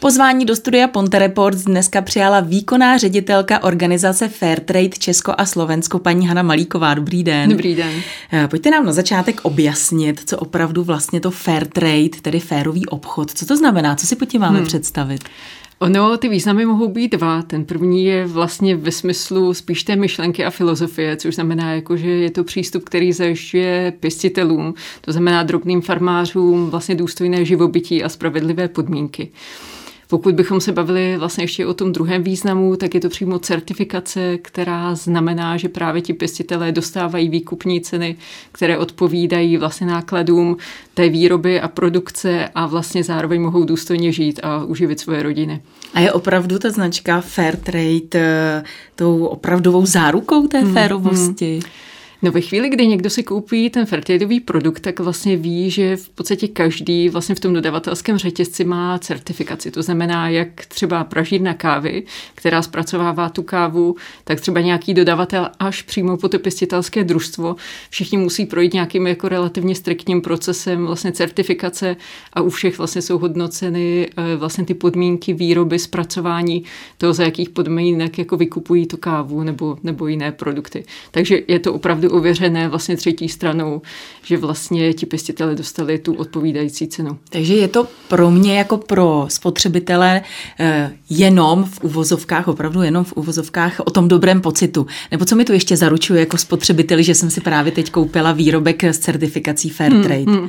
Pozvání do studia Ponte Reports dneska přijala výkonná ředitelka organizace Fairtrade Česko a Slovensko, paní Hana Malíková. Dobrý den. Dobrý den. Eh, pojďte nám na začátek objasnit, co opravdu vlastně to Fairtrade, tedy férový obchod, co to znamená, co si pod tím máme hmm. představit? Ono, ty významy mohou být dva. Ten první je vlastně ve smyslu spíš té myšlenky a filozofie, což znamená, jako, že je to přístup, který zajišťuje pěstitelům, to znamená drobným farmářům vlastně důstojné živobytí a spravedlivé podmínky. Pokud bychom se bavili vlastně ještě o tom druhém významu, tak je to přímo certifikace, která znamená, že právě ti pěstitelé dostávají výkupní ceny, které odpovídají vlastně nákladům té výroby a produkce a vlastně zároveň mohou důstojně žít a uživit svoje rodiny. A je opravdu ta značka Fairtrade eh, tou opravdovou zárukou té hmm, férovosti? Hmm. No ve chvíli, kdy někdo si koupí ten Fairtradeový produkt, tak vlastně ví, že v podstatě každý vlastně v tom dodavatelském řetězci má certifikaci. To znamená, jak třeba pražírna kávy, která zpracovává tu kávu, tak třeba nějaký dodavatel až přímo po to pěstitelské družstvo. Všichni musí projít nějakým jako relativně striktním procesem vlastně certifikace a u všech vlastně jsou hodnoceny eh, vlastně ty podmínky výroby, zpracování toho, za jakých podmínek jako vykupují tu kávu nebo, nebo jiné produkty. Takže je to opravdu opravdu ověřené vlastně třetí stranou, že vlastně ti pěstitele dostali tu odpovídající cenu. Takže je to pro mě jako pro spotřebitele eh, jenom v uvozovkách, opravdu jenom v uvozovkách o tom dobrém pocitu. Nebo co mi to ještě zaručuje jako spotřebiteli, že jsem si právě teď koupila výrobek s certifikací Fairtrade? Hmm, hmm.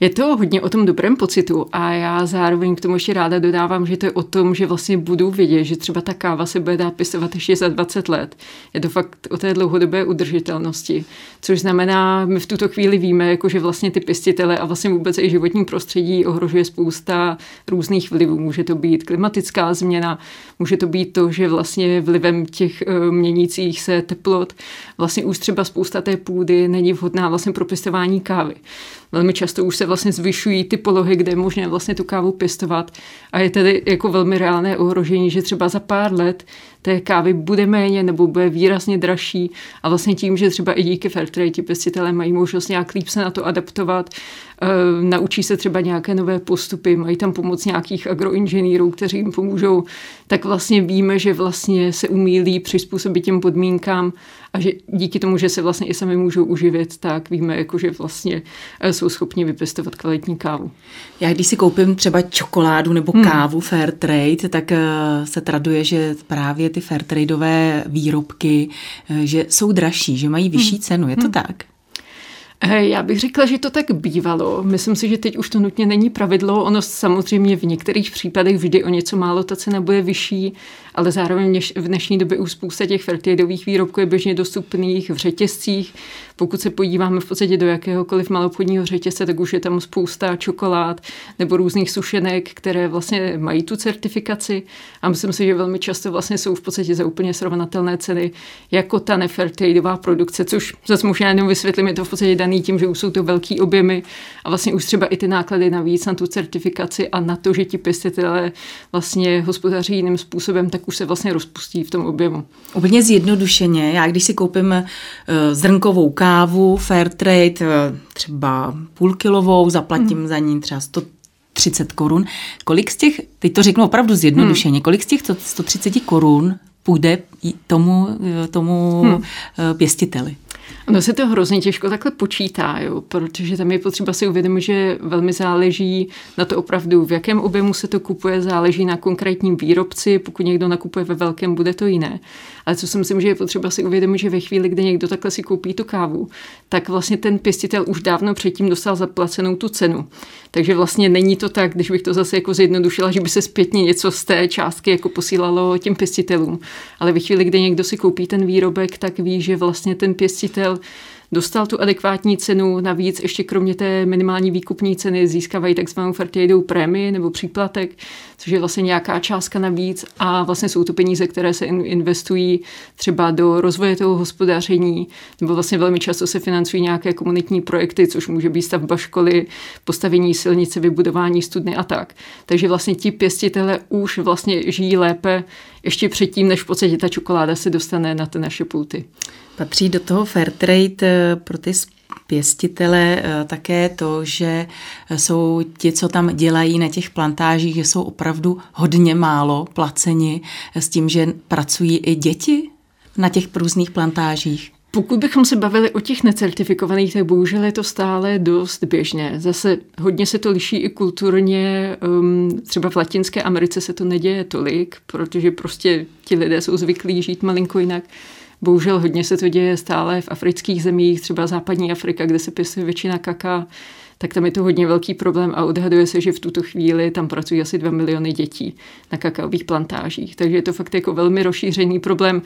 Je to hodně o tom dobrém pocitu a já zároveň k tomu ještě ráda dodávám, že to je o tom, že vlastně budu vědět, že třeba ta káva se bude dát pěstovat ještě za 20 let. Je to fakt o té dlouhodobé udržitelnosti společnosti. Což znamená, my v tuto chvíli víme, jako že vlastně ty pěstitele a vlastně vůbec i životní prostředí ohrožuje spousta různých vlivů. Může to být klimatická změna, může to být to, že vlastně vlivem těch eh, měnících se teplot vlastně už třeba spousta té půdy není vhodná vlastně pro pěstování kávy. Velmi často už se vlastně zvyšují ty polohy, kde je možné vlastně tu kávu pěstovat a je tedy jako velmi reálné ohrožení, že třeba za pár let té kávy bude méně nebo bude výrazně dražší. A vlastně tím, že třeba i díky Fairtrade ti pěstitelé mají možnost nějak líp se na to adaptovat, naučí se třeba nějaké nové postupy, mají tam pomoc nějakých agroinženýrů, kteří jim pomůžou, tak vlastně víme, že vlastně se umí líp přizpůsobit těm podmínkám a že díky tomu, že se vlastně i sami můžou uživit, tak víme, jako, že vlastně eh, jsou schopni vypěstovat kvalitní kávu. Já když si koupím třeba čokoládu nebo hmm. kávu Fairtrade, tak eh, se traduje, že právě ty Fairtradeové výrobky, eh, že jsou dražší, že mají vyšší hmm. cenu. Je to hmm. tak? Já bych řekla, že to tak bývalo. Myslím si, že teď už to nutně není pravidlo. Ono samozřejmě v některých případech vždy o něco málo ta cena bude vyšší, ale zároveň v dnešní době už spousta těch fertilidových výrobků je běžně dostupných v řetězcích. Pokud se podíváme v podstatě do jakéhokoliv malobchodního řetězce, tak už je tam spousta čokolád nebo různých sušenek, které vlastně mají tu certifikaci a myslím si, že velmi často vlastně jsou v podstatě za úplně srovnatelné ceny jako ta nefertilidová produkce, což zase možná jenom vysvětlím, je to v podstatě daný tím, že už jsou to velký objemy a vlastně už třeba i ty náklady navíc na tu certifikaci a na to, že ti pěstitelé vlastně hospodaří jiným způsobem, tak už se vlastně rozpustí v tom objemu. Úplně zjednodušeně, já když si koupím uh, zrnkovou kávu Fairtrade, uh, třeba půlkilovou, zaplatím hmm. za ní třeba 100 30 korun. Kolik z těch, teď to řeknu opravdu zjednodušeně, hmm. kolik z těch 130 korun půjde tomu, eh, tomu hmm. pěstiteli? Ono se to hrozně těžko takhle počítá, jo, protože tam je potřeba si uvědomit, že velmi záleží na to opravdu, v jakém objemu se to kupuje, záleží na konkrétním výrobci, pokud někdo nakupuje ve velkém, bude to jiné. Ale co si myslím, že je potřeba si uvědomit, že ve chvíli, kdy někdo takhle si koupí tu kávu, tak vlastně ten pěstitel už dávno předtím dostal zaplacenou tu cenu. Takže vlastně není to tak, když bych to zase jako zjednodušila, že by se zpětně něco z té částky jako posílalo těm pěstitelům. Ale ve chvíli, kdy někdo si koupí ten výrobek, tak ví, že vlastně ten pěstitel dostal tu adekvátní cenu, navíc ještě kromě té minimální výkupní ceny získávají takzvanou Fertiedou prémii nebo příplatek, což je vlastně nějaká částka navíc a vlastně jsou to peníze, které se investují třeba do rozvoje toho hospodaření, nebo vlastně velmi často se financují nějaké komunitní projekty, což může být stavba školy, postavení silnice, vybudování studny a tak. Takže vlastně ti pěstitele už vlastně žijí lépe ještě předtím, než v podstatě ta čokoláda se dostane na ty naše pulty. Patří do toho Fairtrade eh, pro ty pěstitele také to, že jsou ti, co tam dělají na těch plantážích, že jsou opravdu hodně málo placeni s tím, že pracují i děti na těch různých plantážích? Pokud bychom se bavili o těch necertifikovaných, tak bohužel je to stále dost běžné. Zase hodně se to liší i kulturně. Um, třeba v Latinské Americe se to neděje tolik, protože prostě ti lidé jsou zvyklí žít malinko jinak. Bohužel hodně se to děje stále v afrických zemích, třeba západní Afrika, kde se pěstuje většina kaka tak tam je to hodně velký problém a odhaduje se, že v tuto chvíli tam pracují asi 2 miliony dětí na kakaových plantážích. Takže je to fakt jako velmi rozšířený problém.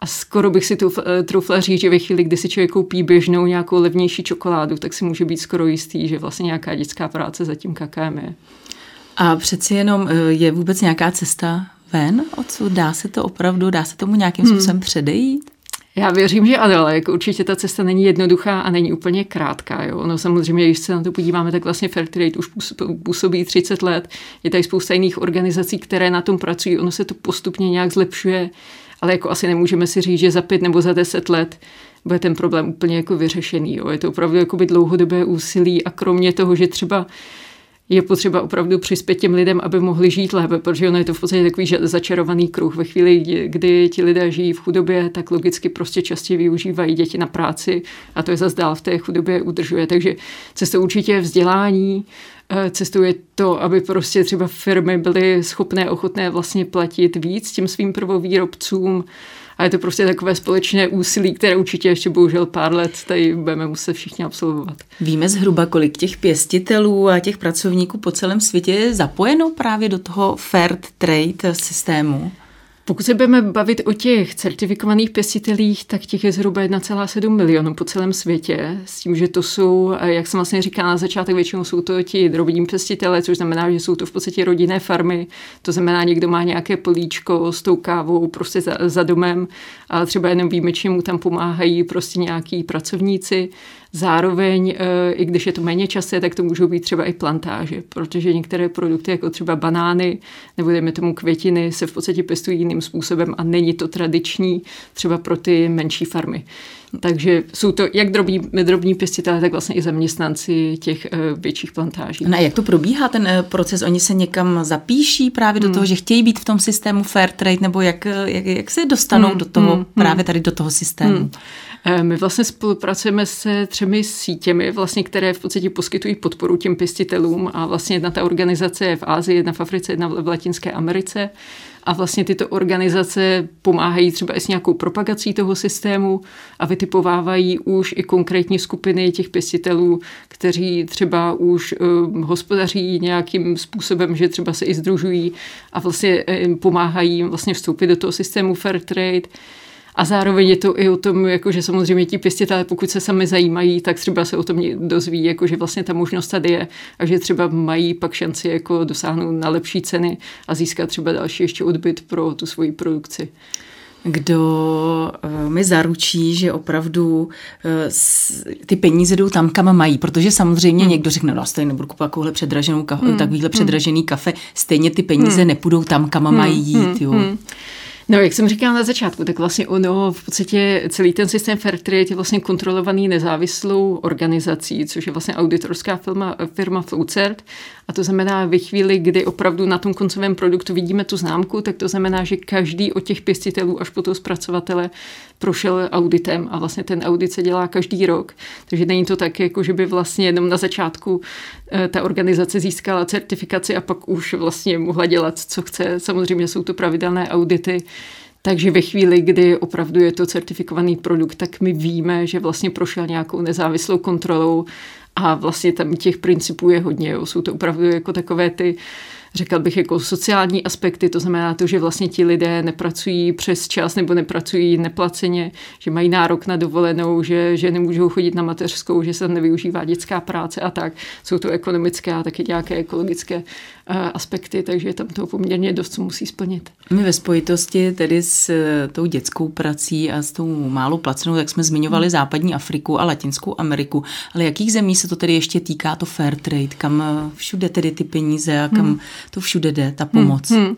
A skoro bych si eh, troufla říct, že ve chvíli, kdy si člověk koupí běžnou nějakou levnější čokoládu, tak si může být skoro jistý, že vlastně nějaká dětská práce za tím kakem je. A přeci jenom eh, je vůbec nějaká cesta ven odsud? Dá se to opravdu, dá se tomu nějakým hmm. způsobem hmm. předejít? Já věřím, že ano, ale jako určitě ta cesta není jednoduchá a není úplně krátká. Jo. No samozřejmě, když se na to podíváme, tak vlastně Fairtrade už působí 30 let. Je tady spousta jiných organizací, které na tom pracují. Ono se to postupně nějak zlepšuje ale jako asi nemůžeme si říct, že za pět nebo za deset let bude ten problém úplně jako vyřešený. Jo. Je to opravdu jako by dlouhodobé úsilí a kromě toho, že třeba je potřeba opravdu přispět těm lidem, aby mohli žít lépe, protože ono je to v podstatě takový začarovaný kruh. Ve chvíli, kdy ti lidé žijí v chudobě, tak logicky prostě častěji využívají děti na práci a to je zase dál v té chudobě udržuje. Takže cestou určitě je vzdělání, eh, cestou je to, aby prostě třeba firmy byly schopné, ochotné vlastně platit víc těm svým prvovýrobcům, a je to prostě takové společné úsilí, které určitě ještě bohužel pár let tady budeme muset všichni absolvovat. Víme zhruba, kolik těch pěstitelů a těch pracovníků po celém světě je zapojeno právě do toho fair trade systému? Pokud se budeme bavit o těch certifikovaných pěstitelích, tak těch je zhruba 1,7 milionů po celém světě. S tím, že to jsou, jak jsem vlastně říkala na začátek, většinou jsou to ti drobní pěstitele, což znamená, že jsou to v podstatě rodinné farmy. To znamená, někdo má nějaké políčko s tou kávou prostě za, za domem a třeba jenom výjimečně mu tam pomáhají prostě nějaký pracovníci. Zároveň, eh, i když je to méně časté, tak to můžou být třeba i plantáže, protože některé produkty, jako třeba banány nebo dejme tomu květiny, se v podstatě pěstují jiným způsobem a není to tradiční třeba pro ty menší farmy. Takže jsou to jak drobní, drobní pěstitelé, tak vlastně i zaměstnanci těch uh, větších plantáží. No a jak to probíhá ten uh, proces? Oni se někam zapíší právě do hmm. toho, že chtějí být v tom systému fair trade, nebo jak, jak, jak se dostanou hmm. do toho, hmm. právě tady do toho systému? Hmm. Eh, my vlastně spolupracujeme se třemi sítěmi, vlastně, které v podstatě poskytují podporu těm pěstitelům a vlastně jedna ta organizace je v Ázii, jedna v Africe, jedna v Latinské Americe a vlastně tyto organizace pomáhají třeba i s nějakou propagací toho systému a vytipovávají už i konkrétní skupiny těch pěstitelů, kteří třeba už uh, hospodaří nějakým způsobem, že třeba se i združují a vlastně uh, pomáhají vlastně vstoupit do toho systému fair trade. A zároveň je to i o tom, jako že samozřejmě ti pěstitelé, pokud se sami zajímají, tak třeba se o tom dozví, jako že vlastně ta možnost tady je a že třeba mají pak šanci jako dosáhnout na lepší ceny a získat třeba další ještě odbyt pro tu svoji produkci kdo uh, mi zaručí, že opravdu s, ty peníze jdou tam, kam mají. Protože samozřejmě hmm. někdo řekne, no stejně nebudu kupovat takovouhle předraženou kafe, hmm. takovýhle hmm. předražený kafe, stejně ty peníze hmm. nepůjdou tam, kam hmm. mají jít. Hmm. Jo. Hmm. No, jak jsem říkala na začátku, tak vlastně ono v podstatě celý ten systém Fairtrade je vlastně kontrolovaný nezávislou organizací, což je vlastně auditorská firma, firma Flowcert. A to znamená, ve chvíli, kdy opravdu na tom koncovém produktu vidíme tu známku, tak to znamená, že každý od těch pěstitelů až po toho zpracovatele prošel auditem a vlastně ten audit se dělá každý rok. Takže není to tak, jako že by vlastně jenom na začátku eh, ta organizace získala certifikaci a pak už vlastně mohla dělat, co chce. Samozřejmě jsou to pravidelné audity, takže ve chvíli, kdy opravdu je to certifikovaný produkt, tak my víme, že vlastně prošel nějakou nezávislou kontrolou a vlastně tam těch principů je hodně. Jo. Jsou to opravdu jako takové ty řekl bych, jako sociální aspekty, to znamená to, že vlastně ti lidé nepracují přes čas nebo nepracují neplaceně, že mají nárok na dovolenou, že, že nemůžou chodit na mateřskou, že se nevyužívá dětská práce a tak. Jsou to ekonomické a taky nějaké ekologické aspekty, takže tam to poměrně dost co musí splnit. My ve spojitosti tedy s eh, tou dětskou prací a s tou málo placenou, tak jsme zmiňovali hmm. západní Afriku a Latinskou Ameriku, ale jakých zemí se to tedy ještě týká, to fair trade, kam eh, všude tedy ty peníze a kam hmm to všude jde, ta pomoc? Hmm, hmm.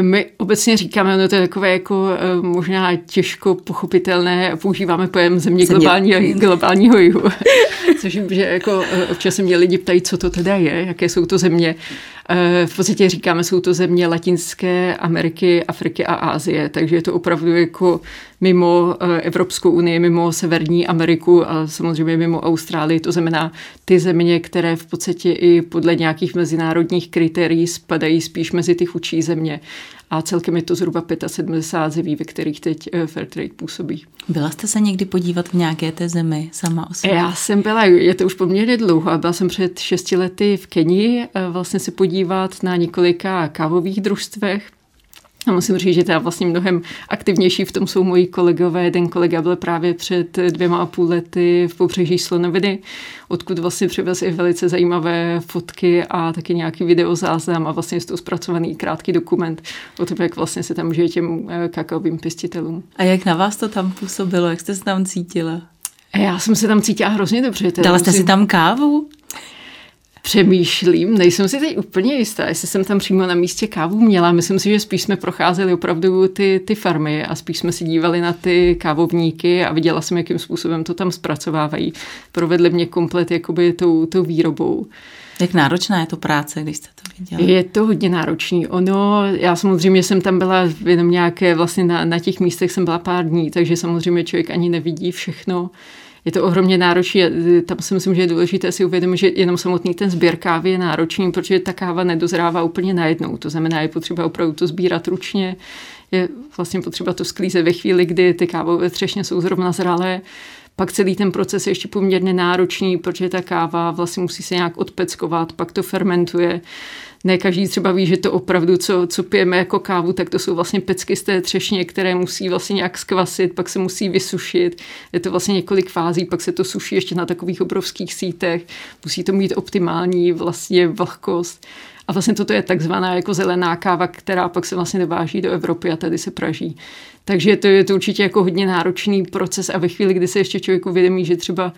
My obecně říkáme, no to je takové jako možná těžko pochopitelné, používáme pojem země, země. globálního, globálního jihu, což že jako občas se mě lidi ptají, co to teda je, jaké jsou to země. Eh, v podstatě říkáme, jsou to země Latinské Ameriky, Afriky a Ázie, takže je to opravdu jako mimo eh, Evropskou unii, mimo Severní Ameriku a samozřejmě mimo Austrálii. To znamená ty země, které v podstatě i podle nějakých mezinárodních kritérií spadají spíš mezi ty chudší země. A celkem je to zhruba 75 zemí, ve kterých teď eh, Fairtrade působí. Byla jste se někdy podívat v nějaké té zemi sama o sobě? Já jsem byla, je to už poměrně dlouho, byla jsem před šesti lety v Kenii vlastně se podívat na několika kávových družstvech a musím říct, že teda vlastně mnohem aktivnější v tom jsou moji kolegové. Ten kolega byl právě před dvěma a půl lety v pobřeží Slonoviny, odkud vlastně přivez i velice zajímavé fotky a taky nějaký videozáznam a vlastně je to zpracovaný krátký dokument o tom, jak vlastně se tam žije těm eh, kakaovým pěstitelům. A jak na vás to tam působilo? Jak jste se tam cítila? Já jsem se tam cítila hrozně dobře. Dala jste musím... si tam kávu? Přemýšlím, nejsem si teď úplně jistá, jestli jsem tam přímo na místě kávu měla. Myslím si, že spíš jsme procházeli opravdu ty, ty farmy a spíš jsme si dívali na ty kávovníky a viděla jsem, jakým způsobem to tam zpracovávají. Provedli mě komplet jakoby tou, tou výrobou. Jak náročná je to práce, když jste to viděla? Je to hodně náročný. Ono, já samozřejmě jsem tam byla jenom nějaké, vlastně na, na těch místech jsem byla pár dní, takže samozřejmě člověk ani nevidí všechno je to ohromně náročné. Tam si myslím, že je důležité si uvědomit, že jenom samotný ten sběr kávy je náročný, protože ta káva nedozrává úplně najednou. To znamená, je potřeba opravdu to sbírat ručně, je vlastně potřeba to sklízet ve chvíli, kdy ty kávové třešně jsou zrovna zralé. Pak celý ten proces je ještě poměrně náročný, protože ta káva vlastně musí se nějak odpeckovat, pak to fermentuje ne každý třeba ví, že to opravdu, co, co pijeme jako kávu, tak to jsou vlastně pecky z té třešně, které musí vlastně nějak skvasit, pak se musí vysušit. Je to vlastně několik fází, pak se to suší ještě na takových obrovských sítech. Musí to mít optimální vlastně vlhkost. A vlastně toto je takzvaná jako zelená káva, která pak se vlastně dováží do Evropy a tady se praží. Takže to je to určitě jako hodně náročný proces a ve chvíli, kdy se ještě člověk uvědomí, že třeba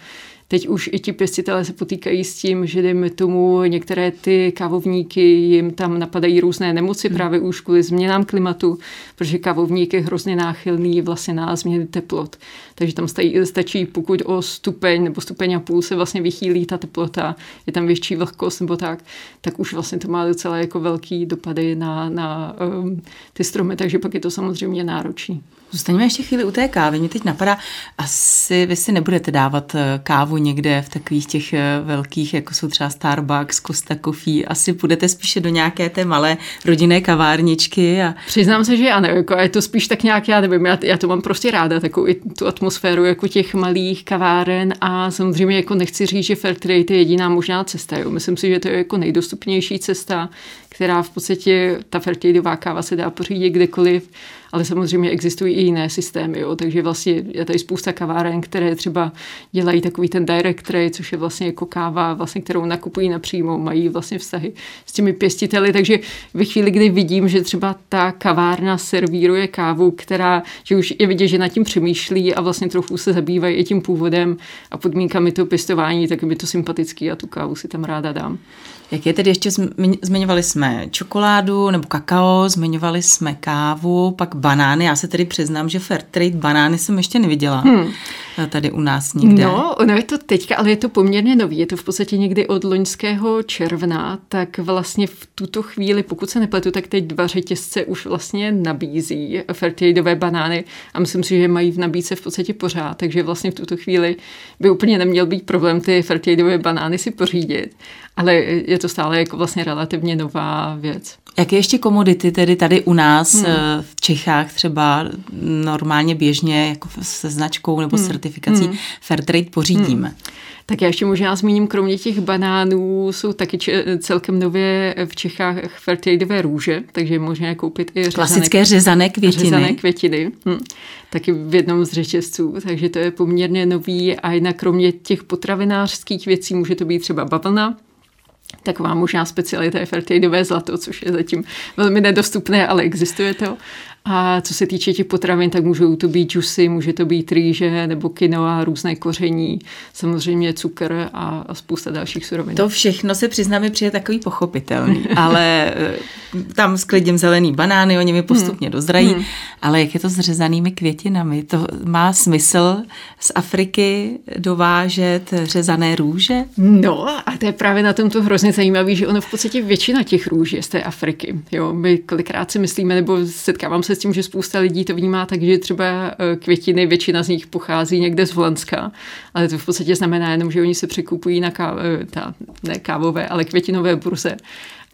Teď už i ti pěstitelé se potýkají s tím, že dejme tomu některé ty kávovníky, jim tam napadají různé nemoci hmm. právě už kvůli změnám klimatu, protože kávovník je hrozně náchylný vlastně na změny teplot. Takže tam stačí, stačí, pokud o stupeň nebo stupeň a půl se vlastně vychýlí ta teplota, je tam větší vlhkost nebo tak, tak už vlastně to má docela jako velký dopady na, na um, ty stromy, takže pak je to samozřejmě náročný. Zůstaňme ještě chvíli u té kávy. Mě teď napadá, asi vy si nebudete dávat eh, kávu někde v takových těch eh, velkých, jako jsou třeba Starbucks, Costa Coffee. Asi půjdete spíše do nějaké té malé rodinné kavárničky. A... Přiznám se, že já nevím, jako je to spíš tak nějak, já nevím, já, já to mám prostě ráda, takovou i tu atmosféru jako těch malých kaváren a samozřejmě jako nechci říct, že Fairtrade je jediná možná cesta. Jo. Myslím si, že to je jako nejdostupnější cesta, která v podstatě, ta Fairtradeová káva se dá pořídit kdekoliv ale samozřejmě existují i jiné systémy, jo, takže vlastně je tady spousta kaváren, které třeba dělají takový ten direct trade, což je vlastně jako káva, vlastně, kterou nakupují napřímo, mají vlastně vztahy s těmi pěstiteli, takže ve chvíli, kdy vidím, že třeba ta kavárna servíruje kávu, která, že už je vidět, že nad tím přemýšlí a vlastně trochu se zabývají i tím původem a podmínkami toho pěstování, tak je mi to sympatický a tu kávu si tam ráda dám. Jak je tedy ještě, zmiňovali jsme čokoládu nebo kakao, zmiňovali jsme kávu, pak banány. Já se tedy přiznám, že fair trade banány jsem ještě neviděla hmm. tady u nás nikde. No, ono je to teďka, ale je to poměrně nový. Je to v podstatě někdy od loňského června, tak vlastně v tuto chvíli, pokud se nepletu, tak teď dva řetězce už vlastně nabízí fairtradeové banány a myslím si, že mají v nabídce v podstatě pořád, takže vlastně v tuto chvíli by úplně neměl být problém ty fairtradeové banány si pořídit ale je to stále jako vlastně relativně nová věc. Jaké ještě komodity tedy tady u nás hmm. Eh, v Čechách třeba normálně běžně jako se značkou nebo hmm. certifikací hmm. Fairtrade pořídíme? Hmm. Tak já ještě možná zmíním, kromě těch banánů jsou taky celkem nově v Čechách fairtradeové růže, takže je možné koupit i řezané, Klasické řezané květiny. Řezané květiny, hm. taky v jednom z řetězců, takže to je poměrně nový a jinak kromě těch potravinářských věcí může to být třeba bavlna, taková možná specialita je Fairtradeové zlato, což je zatím velmi nedostupné, ale existuje to. A co se týče těch potravin, tak můžou to být džusy, může to být rýže nebo kinoa, různé koření, samozřejmě cukr a, a spousta dalších surovin. To všechno se přiznám, mi přijde takový pochopitelný, ale eh, tam sklidím zelený banány, oni mi postupně hmm. dozrají, hmm. ale jak je to s řezanými květinami? To má smysl z Afriky dovážet řezané růže? No a to je právě na tomto hrozně zajímavé, že ono v podstatě většina těch růží je z té Afriky. Jo, my kolikrát si myslíme, nebo setkávám se s tím, že spousta lidí to vnímá tak, že třeba eh, květiny, většina z nich pochází někde z Holandska, ale to v podstatě znamená jenom, že oni se překupují na káv, eh, ta, ne kávové, ale květinové burze.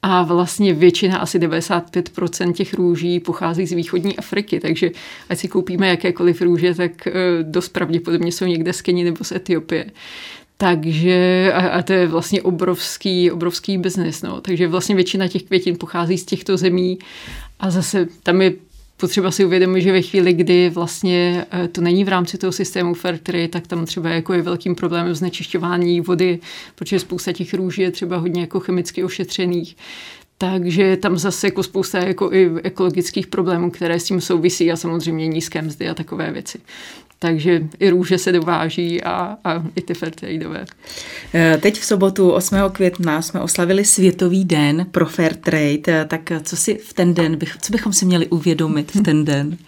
A vlastně většina, asi 95% těch růží pochází z východní Afriky, takže ať si koupíme jakékoliv růže, tak eh, dost pravděpodobně jsou někde z Keni nebo z Etiopie. Takže, a, a to je vlastně obrovský, obrovský biznis, no. Takže vlastně většina těch květin pochází z těchto zemí a zase tam je potřeba si uvědomit, že ve chvíli, kdy vlastně eh, to není v rámci toho systému Fairtrade, tak tam třeba jako je velkým problémem znečišťování vody, protože spousta těch růží je třeba hodně jako chemicky ošetřených. Takže tam zase jako spousta jako i ekologických problémů, které s tím souvisí a samozřejmě nízké mzdy a takové věci takže i růže se dováží a, a i ty fairtradeové. Eh, teď v sobotu 8. května jsme oslavili Světový den pro fair trade, eh, tak co si v ten den, co bychom si měli uvědomit v ten den?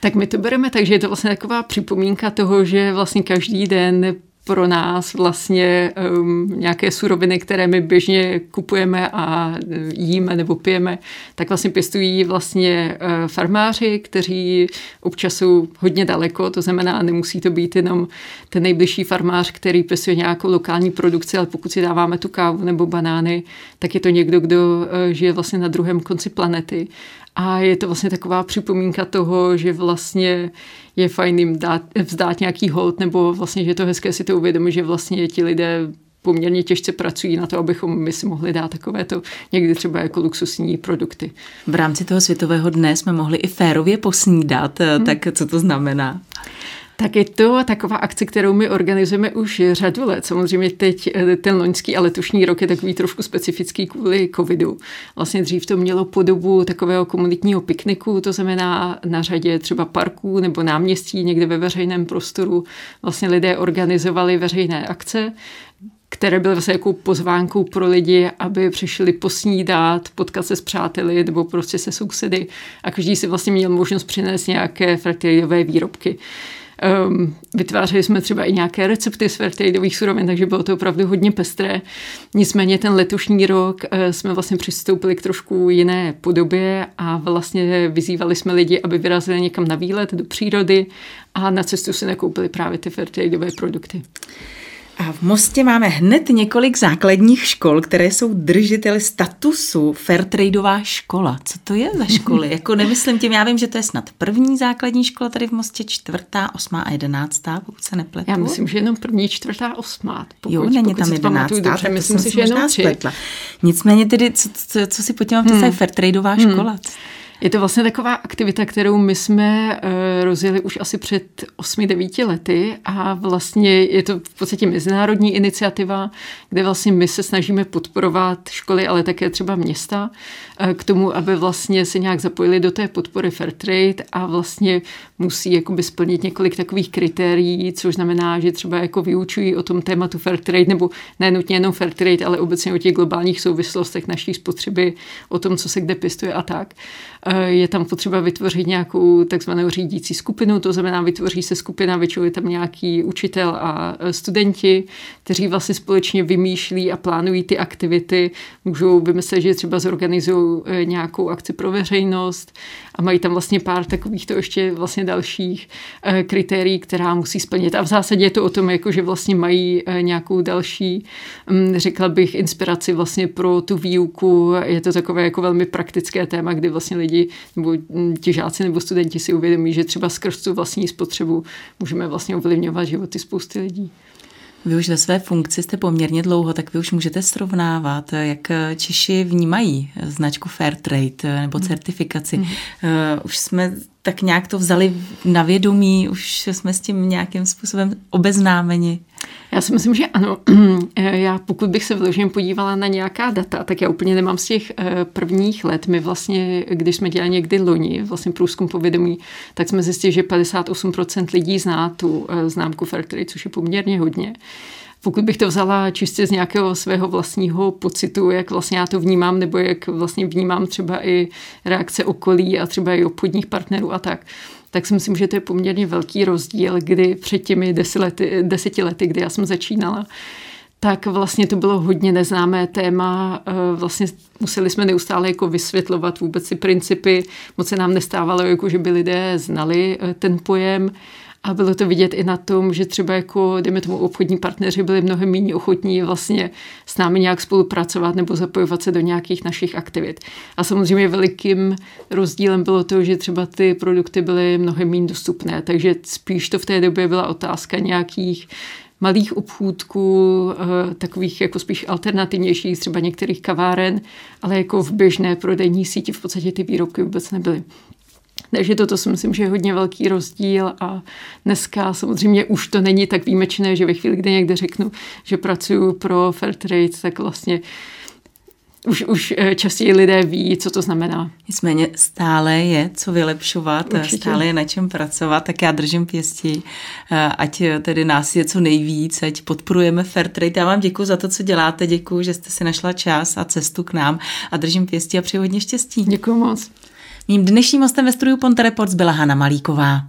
Tak my to bereme tak, že je to vlastně taková připomínka toho, že vlastně každý den pro nás vlastně um, nějaké suroviny, které my běžně kupujeme a uh, jíme nebo pijeme, tak vlastně pěstují vlastně uh, farmáři, kteří občas jsou hodně daleko, to znamená, nemusí to být jenom ten nejbližší farmář, který pěstuje nějakou lokální produkci, ale pokud si dáváme tu kávu nebo banány, tak je to někdo, kdo uh, žije vlastně na druhém konci planety a je to vlastně taková připomínka toho, že vlastně je fajn jim dát, vzdát nějaký hold, nebo vlastně, že je to hezké si to uvědomit, že vlastně ti lidé poměrně těžce pracují na to, abychom my si mohli dát takovéto někdy třeba jako luxusní produkty. V rámci toho světového dne jsme mohli i férově posnídat, hmm. tak co to znamená? Tak je to taková akce, kterou my organizujeme už řadu let. Samozřejmě teď eh, ten loňský a letošní rok je takový trošku specifický kvůli covidu. Vlastně dřív to mělo podobu takového komunitního pikniku, to znamená na řadě třeba parků nebo náměstí někde ve veřejném prostoru. Vlastně lidé organizovali veřejné akce, které byly vlastně jako pozvánkou pro lidi, aby přišli posnídat, potkat se s přáteli nebo prostě se sousedy a každý si vlastně měl možnost přinést nějaké fraktilové výrobky. Um, vytvářeli jsme třeba i nějaké recepty z fairtradeových surovin, takže bylo to opravdu hodně pestré. Nicméně ten letošní rok uh, jsme vlastně přistoupili k trošku jiné podobě a vlastně vyzývali jsme lidi, aby vyrazili někam na výlet do přírody a na cestu si nakoupili právě ty fairtradeové produkty. A v Mostě máme hned několik základních škol, které jsou držiteli statusu Fairtradeová škola. Co to je za školy? jako nemyslím tím, já vím, že to je snad první základní škola tady v Mostě, čtvrtá, osmá a jedenáctá, pokud se nepletu. Já myslím, že jenom první, čtvrtá, osmá. Pokud, jo, není tam jedenáctá, dobře, myslím si, že jenom. Nicméně tedy, co, co, co si pod tím mám hmm. Fairtradeová hmm. Je to vlastně taková aktivita, kterou my jsme uh, rozjeli už asi před 8-9 lety a vlastně je to v podstatě mezinárodní iniciativa, kde vlastně my se snažíme podporovat školy, ale také třeba města uh, k tomu, aby vlastně se nějak zapojili do té podpory Fairtrade a vlastně musí jakoby splnit několik takových kritérií, což znamená, že třeba jako vyučují o tom tématu Fairtrade nebo ne nutně jenom Fairtrade, ale obecně o těch globálních souvislostech naší spotřeby, o tom, co se kde pěstuje a tak. Eh, je tam potřeba vytvořit nějakou takzvanou řídící skupinu, to znamená, vytvoří se skupina, většinou je tam nějaký učitel a eh, studenti, kteří vlastně společně vymýšlí a plánují ty aktivity, můžou vymyslet, že třeba zorganizují eh, nějakou akci pro veřejnost a mají tam vlastně pár takovýchto ještě vlastně dalších kritérií, která musí splnit. A v zásadě je to o tom, jako že vlastně mají nějakou další, hm, řekla bych, inspiraci vlastně pro tu výuku. Je to takové jako velmi praktické téma, kdy vlastně lidi lidi nebo ti žáci nebo studenti si uvědomí, že třeba skrz tu vlastní spotřebu můžeme vlastně ovlivňovat životy spousty lidí. Vy už ve své funkci jste poměrně dlouho, tak vy už můžete srovnávat, jak Češi vnímají značku Fair Trade nebo certifikaci. Mm. Už jsme tak nějak to vzali na vědomí, už jsme s tím nějakým způsobem obeznámeni? Já si myslím, že ano. Já pokud bych se vložně podívala na nějaká data, tak já úplně nemám z těch eh, prvních let. My vlastně, když jsme dělali někdy loni, vlastně průzkum povědomí, tak jsme zjistili, že 58% lidí zná tu eh, známku Fairtrade, což je poměrně hodně. Pokud bych to vzala čistě z nějakého svého vlastního pocitu, jak vlastně já to vnímám, nebo jak vlastně vnímám třeba i reakce okolí a třeba i obchodních partnerů a tak, tak si myslím, že to je poměrně velký rozdíl, kdy před těmi deseti lety, deseti lety kdy já jsem začínala, tak vlastně to bylo hodně neznámé téma. Eh, vlastně museli jsme neustále jako vysvětlovat vůbec si principy. Moc se nám nestávalo, jako že by lidé znali eh, ten pojem. A bylo to vidět i na tom, že třeba jako, dejme tomu, obchodní partneři byli mnohem méně ochotní vlastně s námi nějak spolupracovat nebo zapojovat se do nějakých našich aktivit. A samozřejmě velikým rozdílem bylo to, že třeba ty produkty byly mnohem méně dostupné, takže spíš to v té době byla otázka nějakých malých obchůdků, eh, takových jako spíš alternativnějších, třeba některých kaváren, ale jako v běžné prodejní síti v podstatě ty výrobky vůbec nebyly. Takže toto si myslím, že je hodně velký rozdíl a dneska samozřejmě už to není tak výjimečné, že ve chvíli, kdy někde řeknu, že pracuji pro Fairtrade, tak vlastně už, už eh, častěji lidé ví, co to znamená. Nicméně stále je co vylepšovat, Určitě. stále je na čem pracovat, tak já držím pěstí, eh, ať tedy nás je co nejvíc, ať podporujeme Fairtrade. Já vám děkuji za to, co děláte, děkuji, že jste si našla čas a cestu k nám a držím pěstí a přeji hodně štěstí. Děkuji moc. Mým dnešním hostem ve studiu Ponte Reports byla Hana Malíková.